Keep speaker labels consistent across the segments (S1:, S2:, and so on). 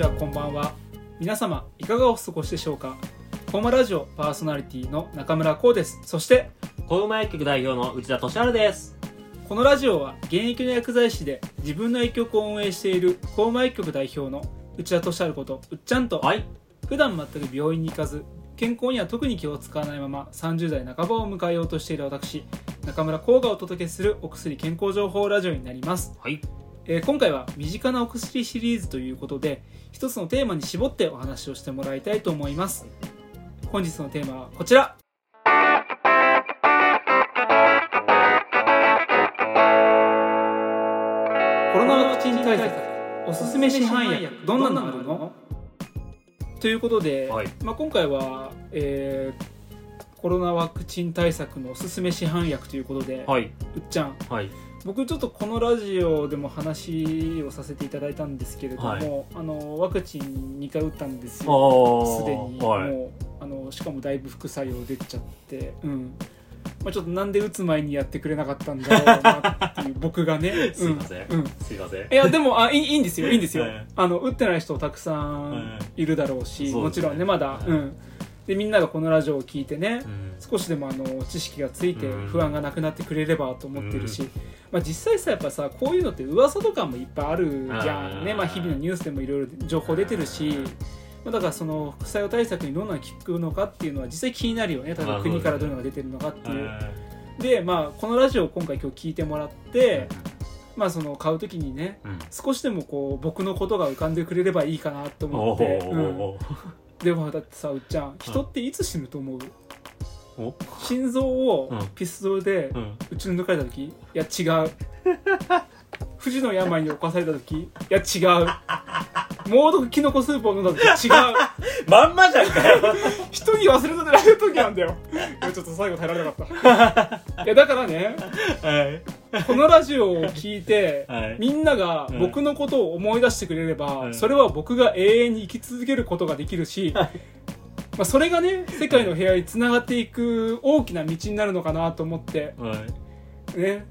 S1: ちはこんばんは。皆様いかがお過ごしでしょうか？コーマラジオパーソナリティの中村光です。そして
S2: 小馬薬局代表の内田俊治です。
S1: このラジオは現役の薬剤師で自分の薬局を運営しているコーマ薬局代表の内田俊治ことうっちゃんと、
S2: はい。
S1: 普段全く病院に行かず健康には特に気を使わないまま30代半ばを迎えようとしている私中村光がお届けするお薬健康情報ラジオになります。
S2: はい
S1: えー今回は身近なお薬シリーズということで一つのテーマに絞ってお話をしてもらいたいと思います。本日のテーマはこちら。コロナワクチン対策おすすめ市販薬どんなのあるの？ということで、
S2: はい。
S1: まあ、今回は、えーコロナワクチン対策のおすすめ市販薬ということで、
S2: はい。う
S1: っちゃん。
S2: はい
S1: 僕ちょっとこのラジオでも話をさせていただいたんですけれども、
S2: はい。
S1: あのワクチン2回打ったんですよ。
S2: お
S1: すでに、
S2: はい。
S1: もうあのしかもだいぶ副作用出ちゃって。うん。まあ、ちょっとなんで打つ前にやってくれなかったんだろうなっていう僕がね、うん、
S2: すいません。
S1: うん、
S2: すいません。
S1: いやでもあいいいいんですよ。いいんですよ、
S2: はい。
S1: あの打ってない人たくさんい。るだろうし、
S2: はい
S1: もちろんねまだ、
S2: はい。
S1: うんでみんながこのラジオを聞いてね、
S2: うん。
S1: 少しでもあの知識がついて
S2: うん。
S1: 不安がなくなってくれればと思ってるし、まあ、実際さやっぱさこういうのって噂とかもいっぱいあるじゃんね、
S2: うん
S1: まあ、日々のニュースでもいろいろ情報出てるし、まあ、だからその副作用対策にどんなの効くのかっていうのは実際気になるよね。例えば国からどういうのが出てるのかっていう。でまあこのラジオを今回今日聞いてもらって、まあ、その買う時にね
S2: うん。
S1: 少しでもこう僕のことが浮かんでくれればいいかなと思
S2: お
S1: って、うん。
S2: お
S1: でもだってさうっちゃん人っていつ死ぬと思う？
S2: お？
S1: 心臓を
S2: うん。
S1: ピストルで
S2: う
S1: ち抜かれた時？いや違う。不治の病に侵された時？いや違う。猛毒キノコスープを飲んだ時？違う。
S2: まんまじゃんかよ。
S1: 一 人忘れさせられる時なんだよ。いやちょっと最後耐えられなかった。いやだからね
S2: はい
S1: このラジオを聞いて、
S2: はい。
S1: みんなが
S2: うん
S1: 僕のことを思い出してくれれば、
S2: うん
S1: それは僕が永遠に生き続けることができるし、まあ、それがね世界の部屋につながっていく大きな道になるのかなと思って。
S2: はい。
S1: ね。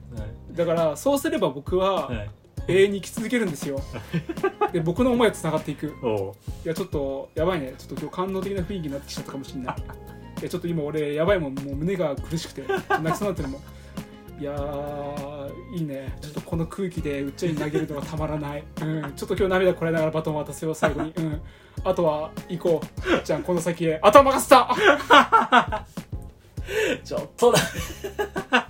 S1: だからそうすれば僕は
S2: はい。
S1: 永遠に生き続けるんですよ。で僕の思いはつながっていく。
S2: お
S1: いやちょっとやばいね。ちょっと今日感動的な雰囲気になってきちゃったかもしれない。いやちょっと今俺やばいもん。もう胸が苦しくて泣きそうになってるもんいやーいいね。ちょっとこの空気でうっちゃに投げるのがたまらない、うん、ちょっと今日涙こらえながらバトン渡せよ最後に、うん、あとは行こう。うっちゃんこの先へ。頭任せた
S2: ちょっとだ。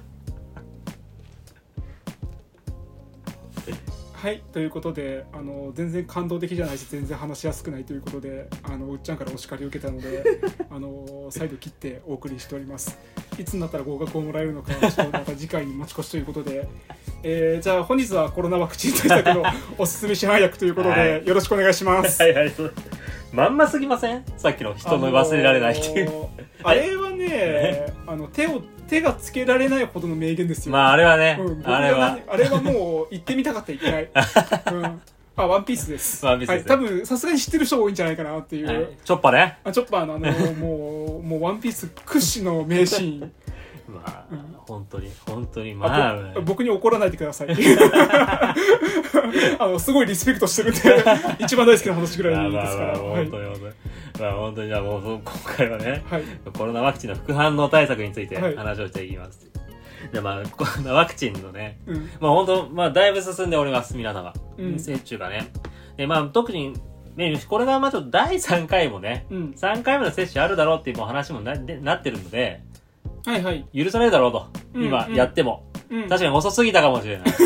S1: はいということであの全然感動的じゃないし全然話しやすくないということであのうっちゃんからお叱りを受けたので あの再度切ってお送りしております。いつになったら合格をもらえるのかちょっとまた次回に持ち越しということで、えーじゃあ本日はコロナワクチン対策の おすすめ市販薬ということで、
S2: はい。
S1: よろしくお願いします。
S2: はいはい。そうまんますぎません？さっきの人の忘れられないっていう、
S1: あのーあれはね。あの手を手がつけられないほどの名言ですよ、
S2: まああれはね、
S1: うん、僕
S2: あれは。
S1: あれはもう言ってみたかったらいけない、うん、あワンピースです。
S2: ワンピースです。
S1: はい、多分さすがに知ってる人多いんじゃないかなっていう、
S2: はい。チョッパね。
S1: あチョッパーのあのもうもうワンピース屈指の名シーン
S2: まあ、
S1: うん。
S2: 本当に本当にまあ
S1: あぼ僕に怒らないでください。あのすごいリスペクトしてるんで一番大好きな話ぐらいですから、
S2: まあ本当に本当に。まあ本当にじゃあもう今回はね
S1: はい。
S2: コロナワクチンの副反応対策について
S1: はい。
S2: 話をしていきます、でまあコロナワクチンのね
S1: うん。
S2: まあ本当まあだいぶ進んでおります皆様、
S1: うん。
S2: 接種がね。でまあ特にねこれがまあちょっと第3回もね
S1: うん。
S2: 3回目の接種あるだろうっていう話もなでなってるので
S1: はいはい、
S2: 許されるだろうと、
S1: うん
S2: 今
S1: うん。
S2: やっても、
S1: うん、
S2: 確かに遅すぎたかもしれない。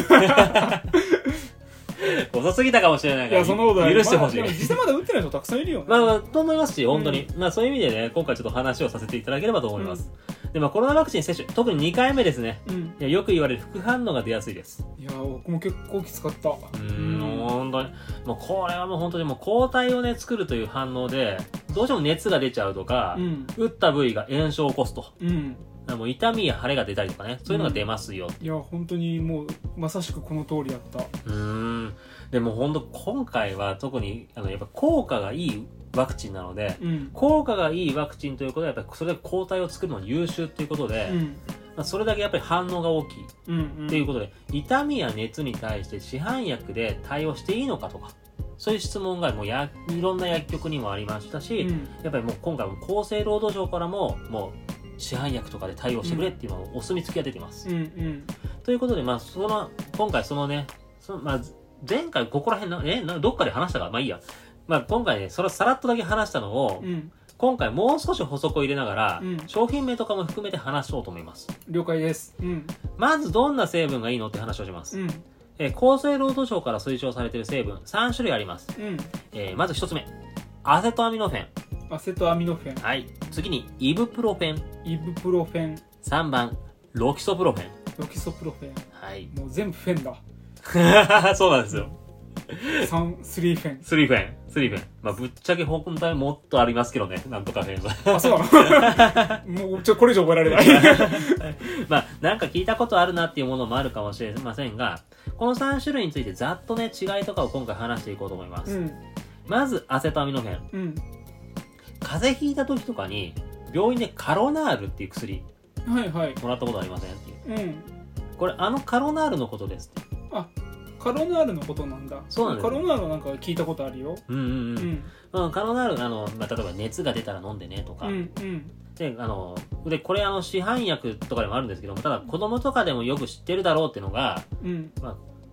S2: 遅すぎたかもしれない
S1: い
S2: から
S1: やそのことない。
S2: 許してほしい、
S1: まあでも実際まだ打ってない人たくさんいるよね、
S2: まあまあ、と思いますし、本当に。まあそういう意味でね、今回ちょっと話をさせていただければと思います。で、まあコロナワクチン接種、特に2回目ですね。
S1: うん
S2: いやよく言われる副反応が出やすいです。
S1: いや僕も結構きつかったう
S2: うーん、本当に。もうこれはもう本当にもう抗体をね、作るという反応で、どうしても熱が出ちゃうとか、
S1: うん
S2: 打った部位が炎症を起こすと。
S1: うん
S2: もう痛みや腫れが出たりとかね、そういうのが出ますよ。
S1: いや本当にもうまさしくこの通りやった
S2: うーん。でも本当今回は特に、あの、やっぱ効果がいいワクチンなので、
S1: うん。
S2: 効果がいいワクチンということは、やっぱりそれだけ抗体を作るのが優秀ということで、
S1: うん。
S2: まあ、それだけやっぱり反応が大きいっていうことで、痛みや熱に対して市販薬で対応していいのかとか、そういう質問がもうやいろんな薬局にもありましたし、
S1: うん。
S2: やっぱりもう今回も厚生労働省からももう市販薬とかで対応してくれっていうお墨付きが出てます。
S1: うんうん。
S2: ということで、まあ、その今回そのねその、まあ、前回ここら辺のえなどっかで話したかまあいいや、まあ、今回ねそれをさらっとだけ話したのを、
S1: うん。
S2: 今回もう少し補足を入れながら、
S1: うん。
S2: 商品名とかも含めて話そうと思います。
S1: 了解です。うん。
S2: まずどんな成分がいいのって話をします、
S1: うん。
S2: えー厚生労働省から推奨されている成分3種類あります、
S1: うん。
S2: えーまず1つ目。アセトアミノフェン。
S1: アセトアミノフェン。
S2: はい。次にイブプロフェン。
S1: イブプロフェン。
S2: 3番ロキソプロフェン。
S1: ロキソプロフェン。
S2: はい。
S1: もう全部フェンだ。
S2: そうなんですよ
S1: 3スリーフェン。
S2: スリーフェン。スリーフェン。まあぶっちゃけ本当はもっとありますけどね。なんとかフェンは。
S1: あそう。な のもうちょこれ以上覚えられない。
S2: まあなんか聞いたことあるなっていうものもあるかもしれませんがこの3種類についてざっとね違いとかを今回話していこうと思います、
S1: うん。
S2: まずアセトアミノフェン。
S1: うん。
S2: 風邪ひいた時とかに病院でカロナールっていう薬
S1: はいはい。
S2: もらったことありませんっていう。
S1: うん。
S2: これあのカロナールのことですって
S1: カロナールのことなんだ。
S2: そうなん
S1: カロナールなんか聞いたことあるよ。
S2: うんうんう、
S1: うん。ん
S2: うん、カロナールあの、まあ、例えば熱が出たら飲んでねとか、
S1: うんうん。
S2: であのでこれあの市販薬とかでもあるんですけどもただ子供とかでもよく知ってるだろうっていうのが
S1: うん。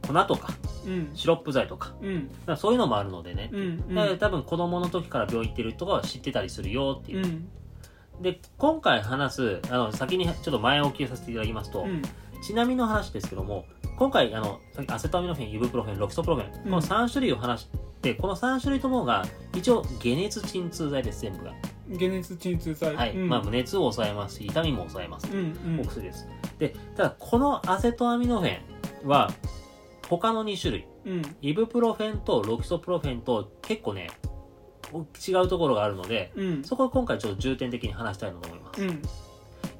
S2: 粉とか
S1: うん。
S2: シロップ剤とか。
S1: うん。
S2: だからそういうのもあるのでね、
S1: うん
S2: だから多分子供の時から病院行ってるとかは知ってたりするよっていう。う、
S1: ん。
S2: で今回話すあの先にちょっと前置きをさせていただきますと、
S1: うん。
S2: ちなみの話ですけども今回あのさっきアセトアミノフェンイブプロフェンロキソプロフェン、
S1: うん。
S2: この3種類を話してこの3種類ともが一応解熱鎮痛剤です全部が、
S1: 解熱鎮痛剤。
S2: はい。
S1: うん。
S2: まあ、熱を抑えますし痛みも抑えます、
S1: うんうん。
S2: お薬です。でただこのアセトアミノフェンは他の2種類。
S1: うん。
S2: イブプロフェンとロキソプロフェンと結構ね違うところがあるので
S1: うん。
S2: そこを今回ちょっと重点的に話したいなと思います、
S1: うん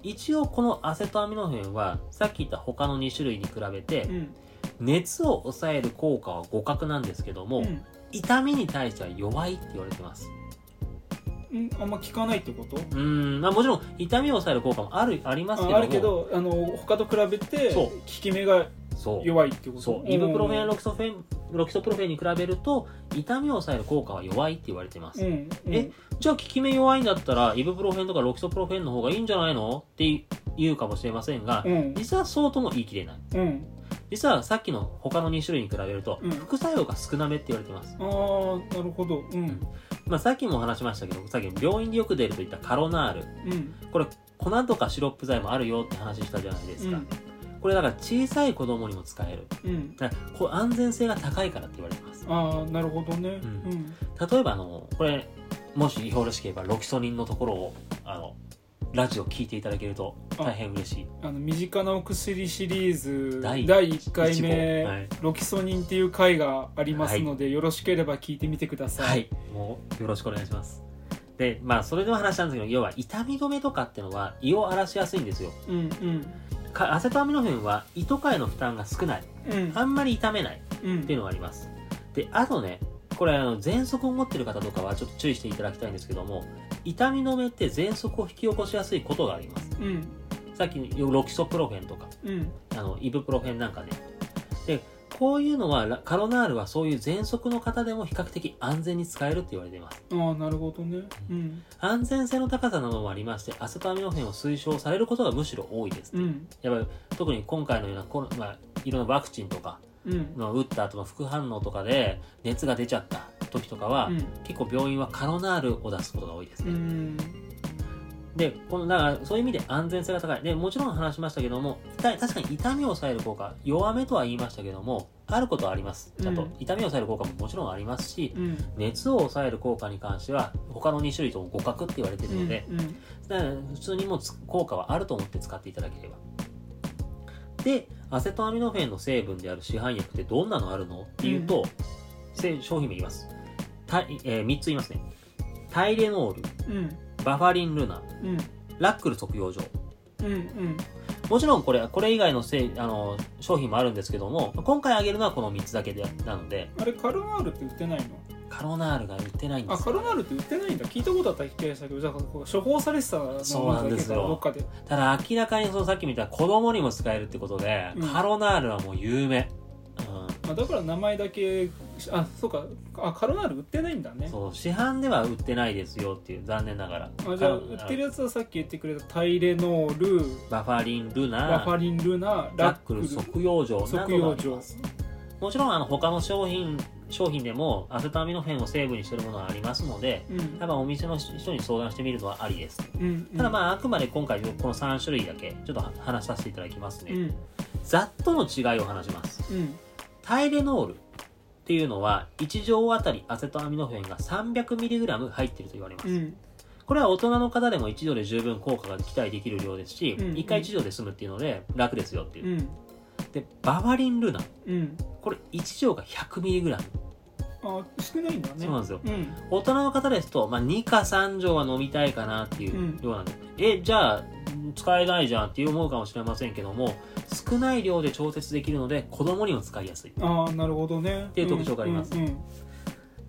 S2: 一応このアセトアミノフェンはさっき言った他の2種類に比べて
S1: うん。
S2: 熱を抑える効果は互角なんですけども、
S1: うん。
S2: 痛みに対しては効いって言われてます。
S1: うん。あんま効かないってこと？
S2: うーん、まあ、もちろん痛みを抑える効果もあるありますけども。
S1: ああるけどあの他と比べて効き目が弱いってこと？
S2: そう。イブプロフェンロキソフェンロキソプロフェンに比べると痛みを抑える効果は弱いって言われてます、
S1: うんうん。
S2: えじゃあ効き目弱いんだったらイブプロフェンとかロキソプロフェンの方がいいんじゃないの？って言うかもしれませんが、
S1: うん。
S2: 実はそうとも言い切れない。
S1: うん。
S2: 実はさっきの他の2種類に比べると、
S1: うん。
S2: 副作用が少なめって言われてます。
S1: ああなるほど。うん。
S2: まあ、さっきも話しましたけどさっき病院でよく出るといったカロナール。
S1: うん。
S2: これ粉とかシロップ剤もあるよって話したじゃないですか、
S1: うん
S2: これだから小さい子供にも使える。
S1: うん。
S2: だからこう安全性が高いからって言われてます。
S1: ああなるほどね。
S2: う
S1: うん。
S2: 例えばあのこれもしよろしければロキソニンのところをあのラジオ聞いていただけると大変嬉しい。
S1: あの身近なお薬シリーズ
S2: 第
S1: 第1回
S2: 一
S1: 目、
S2: 号はい。
S1: ロキソニンっていう回がありますので、よろしければ聞いてみてください、
S2: はい。もうよろしくお願いします。でまあそれでも話したんですけど要は痛み止めとかっていうのは胃を荒らしやすいんですよ。
S1: うんうん。
S2: かアセトアミノフェンは胃とかへの負担が少ない。
S1: うん。
S2: あんまり痛めない。
S1: うん。
S2: っていうのがあります。であとねこれあの喘息を持ってる方とかはちょっと注意していただきたいんですけども痛み止めって喘息を引き起こしやすいことがあります。
S1: うん。
S2: さっきのロキソプロフェンとか
S1: うん。
S2: あのイブプロフェンなんかねでこういうのはラカロナールはそういう喘息の方でも比較的安全に使えるって言われています。
S1: ああなるほどね。うん。
S2: 安全性の高さなどもありましてアセトアミノフェンを推奨されることがむしろ多いです、
S1: うん。
S2: やっぱり特に今回のようなコロ、まあ、いろんなワクチンとか
S1: うん。
S2: の打った後の副反応とかで熱が出ちゃった時とかは、
S1: うん。
S2: 結構病院はカロナールを出すことが多いです
S1: う
S2: ね、
S1: ん
S2: でこのだからそういう意味で安全性が高い。でもちろん話しましたけども痛い確かに痛みを抑える効果弱めとは言いましたけどもあることはあります。ちゃんと、
S1: うん
S2: 痛みを抑える効果ももちろんありますし
S1: うん。
S2: 熱を抑える効果に関しては他の2種類とも互角って言われているので、
S1: うん
S2: だから普通にもうつ効果はあると思って使っていただければ。でアセトアミノフェンの成分である市販薬ってどんなのあるのっていうと、せ商品名言います。た、え3つ言いますね。タイレノール。
S1: うん
S2: バファリンルナ。
S1: うん。
S2: ラックル測量錠
S1: うんうん。
S2: もちろんこれこれ以外のせいあの商品もあるんですけども今回あげるのはこの3つだけでなので。
S1: あれカロナールって売ってないの？
S2: カロナールが売ってないんで
S1: あ
S2: す
S1: カロナールって売ってないんだ。聞いたことあったけどじゃあこう処方されてたの
S2: そうなんですよ。ただ明らかにそのさっき見た子供にも使えるってことで、
S1: うん。
S2: カロナールはもう有名、うん、
S1: あだから名前だけあそうか。あカロナール売ってないんだね。
S2: そう市販では売ってないですよっていう残念ながら。
S1: あじゃあ売ってるやつはさっき言ってくれたタイレノール
S2: バファリンルナ
S1: バファリンルナ
S2: ラックル即養生などがあ
S1: 即養生
S2: りますもちろんあの他の商品商品でもアセトアミノフェンを成分にしているものはありますので
S1: うん。
S2: やっぱお店の人に相談してみるのはありです。
S1: うん
S2: ただまああくまで今回この3種類だけちょっと話させていただきますね、
S1: うん。
S2: ざっとの違いを話します。
S1: うん
S2: タイレノールっていうのは1錠あたりアセトアミノフェンが 300mg 入っていると言われます、
S1: うん。
S2: これは大人の方でも1錠で十分効果が期待できる量ですし、
S1: うん
S2: 1回1錠で済むっていうので楽ですよっていう。う、
S1: ん。
S2: でバファリンルナ。
S1: うん。
S2: これ1錠が 100mg、
S1: あ少ないんだね。
S2: そうなんですよ。
S1: うん。
S2: 大人の方ですと、まあ、2か3錠は飲みたいかなっていう量なんで、えじゃあ使えないじゃんって思うかもしれませんけども少ない量で調節できるので子供にも使いやすい。
S1: ああなるほどね。
S2: っていう特徴があります。
S1: うん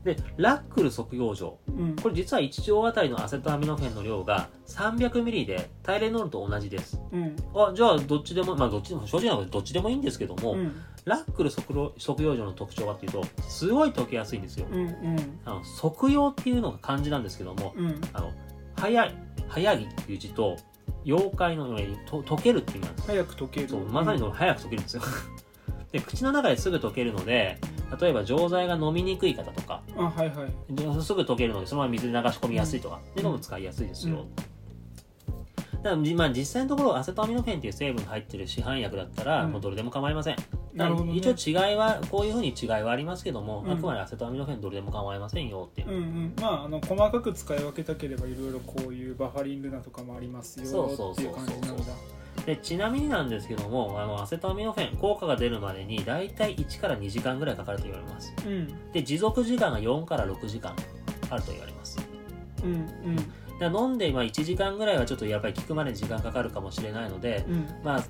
S2: でラックル即養生
S1: うん。
S2: これ実は1錠あたりのアセトアミノフェンの量が 300ml でタイレノールと同じです。
S1: うん。
S2: あじゃあどっちでもまあどっちでも正直なことどっちでもいいんですけども、
S1: うん。
S2: ラックル即養即養生の特徴はっていうとすごい溶けやすいんですよ。
S1: うんうん。
S2: あの即用っていうのが漢字なんですけども
S1: うん。
S2: あの早い早いっていう字と妖怪のようにと溶けるっていう意味なんです。
S1: 早く溶ける。
S2: そうまさにその早く溶けるんですよ。で口の中ですぐ溶けるので例えば錠剤が飲みにくい方とか
S1: あはいはい。
S2: ですぐ溶けるのでそのまま水で流し込みやすいとか、でいうのも使いやすいですよ、だからじまあ、実際のところアセトアミノフェンっていう成分が入ってる市販薬だったら、
S1: うん。
S2: もうどれでも構いません。
S1: なるほどね。
S2: 一応違いはこういうふうに違いはありますけども、
S1: うん。
S2: あくまでアセトアミノフェンどれでも構いませんよっていう。
S1: うんうん。まああの細かく使い分けたければいろいろこういうバファリンルナとかもありますよ
S2: そうそう
S1: ってい
S2: そううそう
S1: 感じなんだ
S2: でちなみになんですけどもあのアセトアミノフェン効果が出るまでに大体1から2時間ぐらいかかると言われます。
S1: うん。
S2: で持続時間が4から6時間あると言われます。
S1: うんうん。
S2: で飲んでまあ1時間ぐらいはちょっとやっぱり効くまで時間かかるかもしれないので
S1: うん。
S2: まあ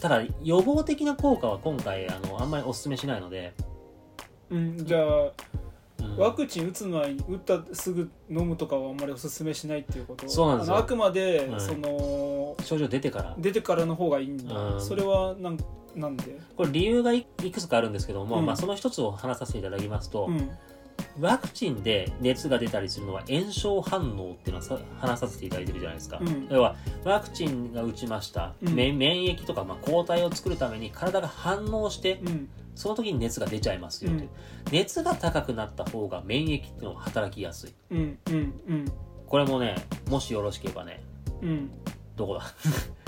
S2: ただ予防的な効果は今回あのあんまりお勧めしないので、
S1: うんじゃあ
S2: うん
S1: ワクチン打つ前に打ったすぐ飲むとかはあんまりおすすめしないっていうこと。
S2: そうなんですよ。
S1: あくまで、
S2: はい。
S1: その
S2: 症状出てから。
S1: 出てからの方がいいんだ、
S2: うん。
S1: それはなんなんで？
S2: これ理由がいいくつかあるんですけども、
S1: うん。
S2: まあ、その一つを話させていただきますと、
S1: うん
S2: ワクチンで熱が出たりするのは炎症反応っていうのはさ話させていただいてるじゃないですか、
S1: うん。
S2: 要はワクチンが打ちました、
S1: うん。
S2: 免免疫とか、まあ、抗体を作るために体が反応して
S1: うん。
S2: その時に熱が出ちゃいますよっていう、熱が高くなった方が免疫っていうのが働きやすい。
S1: うんうんうん。
S2: これもねもしよろしければね
S1: うん。
S2: どこだ？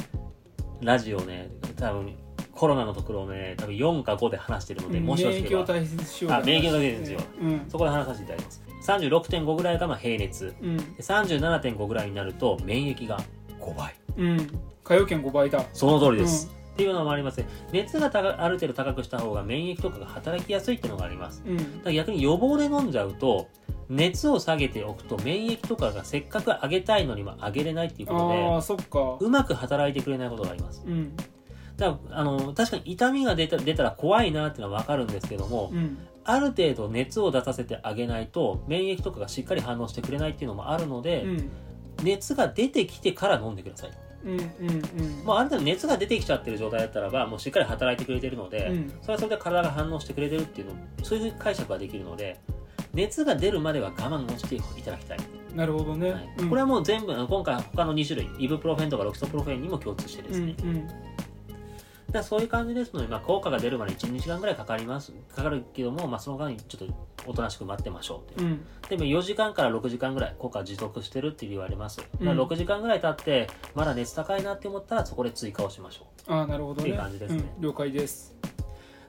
S2: ラジオね多分コロナのところをね多分4か5で話してるので、もしよろし。
S1: 免疫を大切にしよう
S2: あ免疫を大切にしよ
S1: う。ん。
S2: そこで話させていただきます。36.5ぐらいがまあ平熱
S1: うん。
S2: で37.5ぐらいになると免疫が5倍。
S1: うん。火曜圏5倍だ。
S2: その通りです、っていうのもあります。ね熱が高ある程度高くした方が免疫とかが働きやすいっていうのがあります。
S1: うん。
S2: だから逆に予防で飲んじゃうと熱を下げておくと免疫とかがせっかく上げたいのにも上げれないっていうことで
S1: ああそっか。
S2: うまく働いてくれないことがあります。
S1: うん
S2: だからあの確かに痛みが出た出たら怖いなっていうのは分かるんですけども、
S1: うん。
S2: ある程度熱を出させてあげないと免疫とかがしっかり反応してくれないっていうのもあるので、
S1: うん。
S2: 熱が出てきてから飲んでください、
S1: うんうんうん。
S2: まあ、ある程度熱が出てきちゃってる状態だったらばもうしっかり働いてくれてるので、
S1: うん。
S2: それはそれで体が反応してくれてるっていうのそういう解釈ができるので熱が出るまでは我慢をしていただきたい、
S1: なるほどね、
S2: はい。
S1: うん。
S2: これはもう全部今回他の2種類イブプロフェンとかロキソプロフェンにも共通してですね、
S1: うんうん
S2: だそういう感じですので、まあ、効果が出るまで12時間ぐらいかかります。かかるけども、まあ、その間にちょっとおとなしく待ってましょうっていう。
S1: うん。
S2: でも4時間から6時間ぐらい効果持続してるって言われます、
S1: うん。
S2: まあ6時間ぐらい経ってまだ熱高いなって思ったらそこで追加をしましょ
S1: ああなるほどね。
S2: っていう感じですね。
S1: うん、了解です。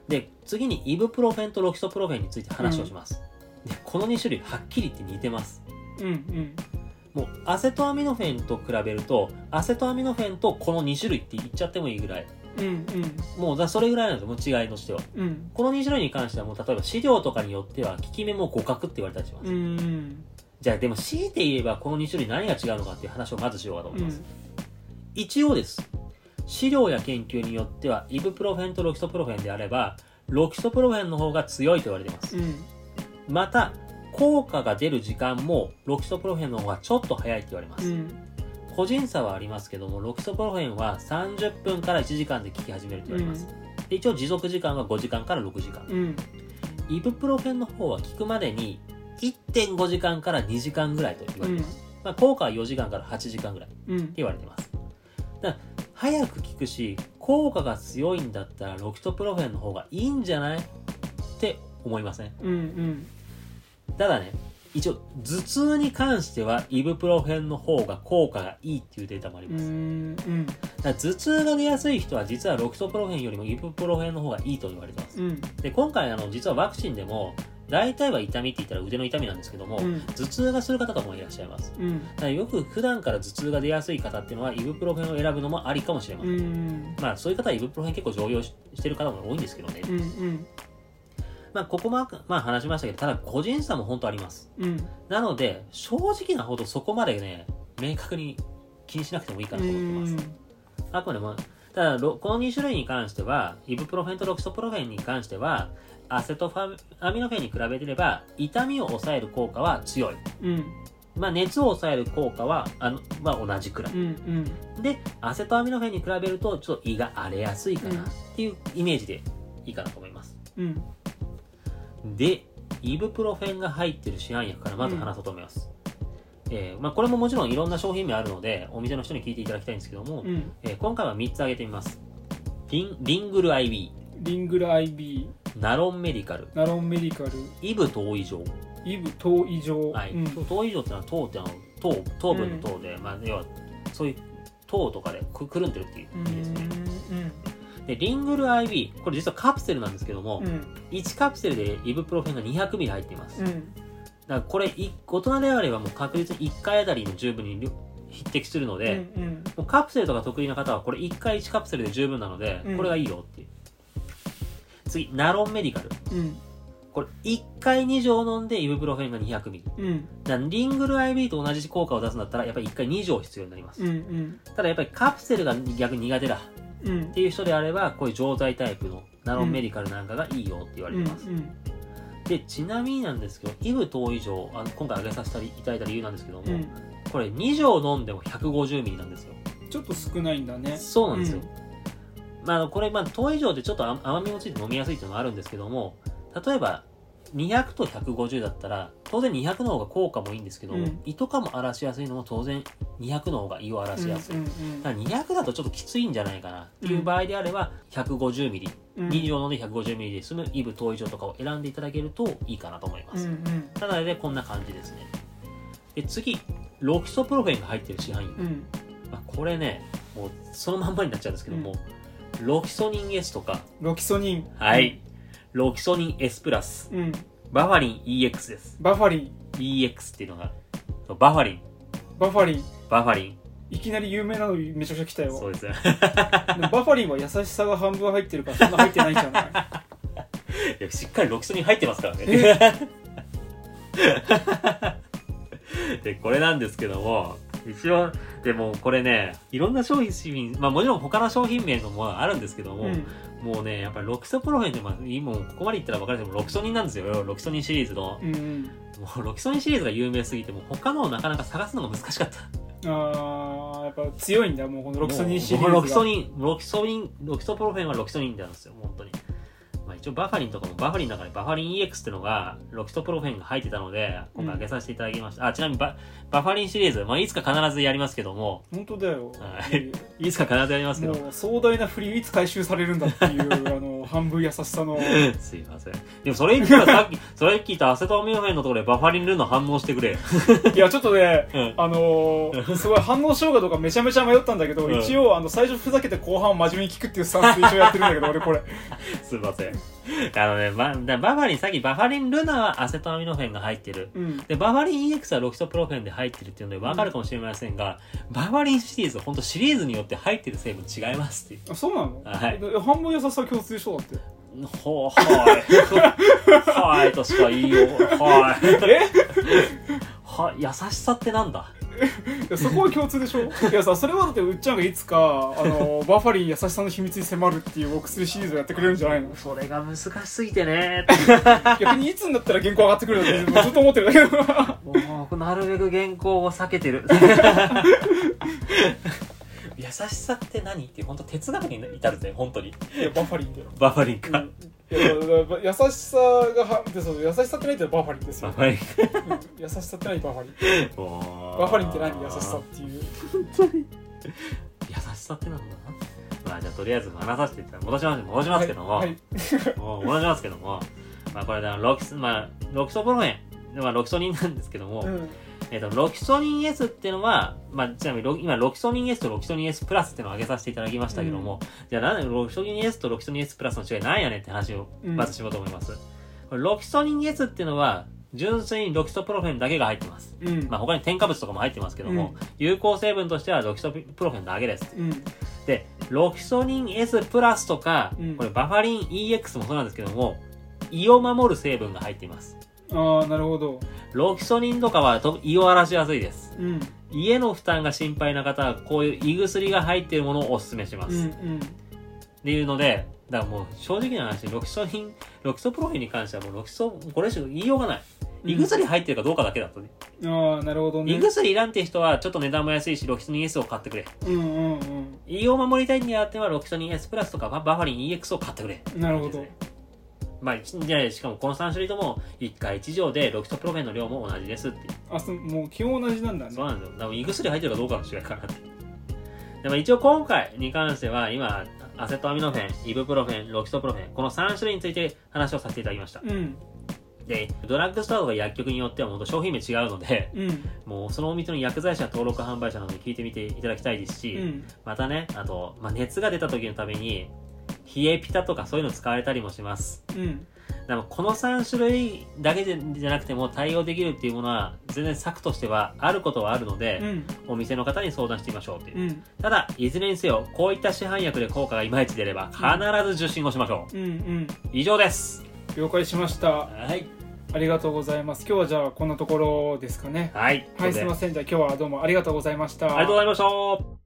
S2: うで次にイブプロフェンとロキソプロフェンについて話をします、でこの2種類はっきり言って似てます。
S1: うんうん。
S2: もうアセトアミノフェンと比べるとアセトアミノフェンとこの2種類って言っちゃってもいいぐらい
S1: うん
S2: もうだそれぐらいなんですよ違いとしては。
S1: うん。うん
S2: この2種類に関してはもう例えば資料とかによっては効き目も互角って言われたりします、
S1: うん
S2: じゃあでも強いて言えばこの2種類何が違うのかっていう話をまずしようかと思います、一応です。資料や研究によってはイブプロフェンとロキソプロフェンであればロキソプロフェンの方が強いと言われています。
S1: うん。
S2: また効果が出る時間もロキソプロフェンの方がちょっと早いって言われます、
S1: うん
S2: 個人差はありますけどもロキソプロフェンは30分から1時間で効き始めると言われます、で一応持続時間は5時間から6時間。
S1: うん。
S2: イブプロフェンの方は効くまでに1.5時間から2時間ぐらいと言われてます、まあ、効果は4時間から8時間ぐらいって
S1: うん。
S2: 言われてます。だから早く効くし効果が強いんだったらロキソプロフェンの方がいいんじゃないって思いません？
S1: うんうん。
S2: ただね一応頭痛に関してはイブプロフェンの方が効果がいいっていうデータもあり
S1: う
S2: ます、
S1: んうん。
S2: 頭痛が出やすい人は実はロキソプロフェンよりもイブプロフェンの方がいいと言われてます。
S1: うん。
S2: で今回あの実はワクチンでも大体は痛みって言ったら腕の痛みなんですけども、
S1: うん。
S2: 頭痛がする方とかもいらっしゃいます。
S1: うん。
S2: だからよく普段から頭痛が出やすい方っていうのはイブプロフェンを選ぶのもありかもしれません、
S1: うん。
S2: まあそういう方はイブプロフェン結構常用ししてる方も多いんですけどね、
S1: うんうん
S2: まあここも、まあ、話しましたけどただ個人差も本当あります。
S1: うん。
S2: なので正直なほどそこまでね明確に気にしなくてもいいかなと思ってます。あくまでもただろこの2種類に関してはイブプロフェンとロキソプロフェンに関してはアセトファアミノフェンに比べてれば痛みを抑える効果は強い。
S1: うん。
S2: まあ、熱を抑える効果はあの、まあ、同じくらい。
S1: うんうん。
S2: でアセトアミノフェンに比べるとちょっと胃が荒れやすいかなっていうイメージでいいかなと思います、
S1: うん
S2: でイブプロフェンが入ってる市販薬からまず話そうと思います、えーまあ、これももちろんいろんな商品名あるのでお店の人に聞いていただきたいんですけども、
S1: うん。
S2: えー今回は3つ挙げてみます。リンリングル IB
S1: リングル IB
S2: ナロンメディカル。
S1: ナロンメディカル。
S2: イブ糖異常
S1: イブ糖異常
S2: はい、
S1: うん。
S2: 糖異常ってのは糖ってあの糖糖分の糖で、まあ、要はそういう糖とかでくくるんでるっていう
S1: う
S2: 意味ですね、
S1: ん
S2: でリングル IB これ実はカプセルなんですけども、
S1: うん。
S2: 1カプセルでイブプロフェンが 200ml 入っています、だか
S1: うん
S2: らこれい大人であればもう確実に1回あたりの十分に量匹敵するので、
S1: うん
S2: もうカプセルとか得意な方はこれ1回1カプセルで十分なので、
S1: うん。
S2: これがいいよっていう。次ナロンメディカル。
S1: うん。
S2: これ1回2錠飲んでイブプロフェンが 200ml
S1: うん。
S2: だからリングル IB と同じ効果を出すんだったらやっぱり1回2錠必要になります、
S1: うんうん。
S2: ただやっぱりカプセルが逆に苦手だ。
S1: うん
S2: っていう人であればこういう錠剤タイプのナロンメディカルなんかがいいよって言われてます、
S1: うん
S2: でちなみになんですけどイブ糖以上あの今回挙げさせていただいた理由なんですけども、
S1: うん。
S2: これ2錠飲んでも 150ml なんですよ。
S1: ちょっと少ないんだね。
S2: そうなんですよ、まああの、これ、まあ、糖以上でちょっと甘甘みもついて飲みやすいっていうのもあるんですけども例えば200と150だったら当然200の方が効果もいいんですけども、
S1: うん。
S2: 胃とかも荒らしやすいのも当然200の方が胃を荒らしやすい、
S1: うんうん
S2: だから200だとちょっときついんじゃないかな。っていう場合であれば 150ml、
S1: うん。
S2: 2錠飲んで 150ml で済むイブ糖以上とかを選んでいただけるといいかなと思います、
S1: うんうん。
S2: ただでこんな感じですね。で次。ロキソプロフェンが入ってる市販薬、
S1: うん。
S2: まあ、これねもうそのまんまになっちゃうんですけども、ロキソニン S とか。
S1: ロキソニン。
S2: はい、ロキソニン S プラス。
S1: うん。
S2: バファリン EX です。
S1: バファリン。
S2: EX っていうのがバファリン。
S1: バファリン。
S2: バファリン。
S1: いきなり有名なのめちゃくちゃ来たよ。
S2: そうです。ね
S1: でもバファリンは優しさが半分入ってるからそんな入ってないんじゃない
S2: いやしっかりロキソニン入ってますからね。でこれなんですけども一応でもこれねいろんな商品まあもちろん他の商品名のもあるんですけども、
S1: うん。
S2: もうねやっぱりロキソプロフェンって、まあ、今ここまで言ったら分かるけどロキソニンなんですよ。ロキソニンシリーズの。
S1: うんうん。
S2: もうロキソニンシリーズが有名すぎてもう他のをなかなか探すのが難しかった。
S1: あーやっぱ強いんだ。もうこのロキソニンシリーズ
S2: ロキソニンロキソニンロキソプロフェンはロキソニンなんですよ本当にまあ一応バファリンとかもバファリンの中にバファリン EX っていうのがロキソプロフェンが入ってたので今回挙げさせていただきました、あちなみにバファリンシリーズ、まあ、いつか必ずやりますけども。
S1: 本当だよ。
S2: はい。いつか必ずやりますけど。
S1: もう壮大なフリいつ回収されるんだっていう あの半分優しさの。
S2: すいません。でもそれ言ったらさっき それ聞いたアセトアミノフェンのところでバファリンルナの反応してくれ。
S1: いやちょっとね
S2: うん。
S1: あのーすごい反応しようかどうかめちゃめちゃ迷ったんだけど、
S2: うん。
S1: 一応あの最初ふざけて後半真面目に聞くっていうスタンスで一応やってるんだけど俺これ。
S2: すいませんあのね、ま、だバファリンさっきバファリンルナはアセトアミノフェンが入ってる。
S1: うん。
S2: で、バファリン EX はロキソプロフェンで入ってるっていうので分かるかもしれませんが、バファリンシリーズ、本当シリーズによって入ってる成分違いますっていう。
S1: あそうなの、
S2: はい。
S1: で半分優しさ共通でしょだって。
S2: ほー、はい。はいとしか言いよう。はい。
S1: え？
S2: は、優しさってなんだ？
S1: そこは共通でしょ？いやさそれはだってうっちゃんがいつかあのバファリン優しさの秘密に迫るっていうお薬シリーズをやってくれるんじゃないの？
S2: それが難しすぎてね。
S1: 逆にいつになったら原稿上がってくるのってずっと思ってるんだけど
S2: もう、なるべく原稿を避けてる。優しさって何？って本当哲学に至るぜ、本当に。
S1: いやバファリンだよ、
S2: バファリンか。
S1: うんいや優しさがはでそう優しさってないってバファリンですよ、
S2: バファリン。
S1: うん優しさってないバファリン。
S2: バ
S1: バファリンって何優しさっていう。
S2: 優しさってなんだ？まあじゃあとりあえず話させて戻します。戻しますけども、
S1: はい。はい
S2: もう戻しますけども。まあこれだロキソまあロキソプロフェンまあロキソニンなんですけども、
S1: うん
S2: えっとロキソニン S っていうのは、まあ、ちなみにロ今ロキソニン S とロキソニン S プラスっていうのを挙げさせていただきましたけども、じゃあなんでロキソニン S とロキソニン S プラスの違いなんやねんって話を
S1: うん。
S2: まずしようと思います、これロキソニン S っていうのは純粋にロキソプロフェンだけが入ってます。
S1: うん。
S2: まあ、他に添加物とかも入ってますけども、有効成分としてはロキソプロフェンだけです。
S1: うん。
S2: で、ロキソニン S プラスとか、
S1: うん。
S2: これバファリン EX もそうなんですけども、胃を守る成分が入っています。
S1: ああなるほど
S2: ロキソニンとかはと胃を荒らしやすいです。
S1: うん
S2: 胃への負担が心配な方は、こういう胃薬が入っているものをお勧めします。
S1: うんう
S2: っ
S1: ん
S2: ていうので、だからもう正直な話、ロキソニン、ロキソプロフェンに関してはもうロキソ、これ以上言いようがない。胃薬入ってるかどうかだけだとね。
S1: ああなるほどね
S2: 胃薬いらんって人はちょっと値段も安いし、ロキソニン S を買ってくれ。
S1: うんうんうん
S2: 胃を守りたいにあってはロキソニン S プラスとかババファリン EX を買ってくれ。
S1: なるほど
S2: まあ、しかもこの3種類とも1回1錠でロキソプロフェンの量も同じですっていう。
S1: あそもう基本同じなんだね
S2: そうなんですよ。だから胃薬入ってるかどうかの違いかなって。でも一応今回に関しては今、アセトアミノフェン、イブプロフェン、ロキソプロフェン、この3種類について話をさせていただきました。
S1: うん
S2: で、ドラッグストアとか薬局によっては本当商品名違うので、
S1: うん
S2: もうそのお店の薬剤師や登録販売者などに聞いてみていただきたいですし、
S1: うん
S2: またね、あと、まあ、熱が出た時のために、冷えピタとかそういうの使われたりもします。
S1: うん
S2: でもこの3種類だけでじゃなくても対応できるっていうものは全然策としてはあることはあるので、
S1: うん
S2: お店の方に相談してみましょうっていう。
S1: うん
S2: ただ、いずれにせよ、こういった市販薬で効果がいまいち出れば必ず受診をしましょう。
S1: うんうん
S2: 以上です。
S1: 了解しました
S2: はい。
S1: ありがとうございます今日はじゃあこんなところですかね
S2: はい。
S1: はいすいま
S2: せ
S1: せんじゃあ今日はどうもありがとうございました
S2: ありがとうございました。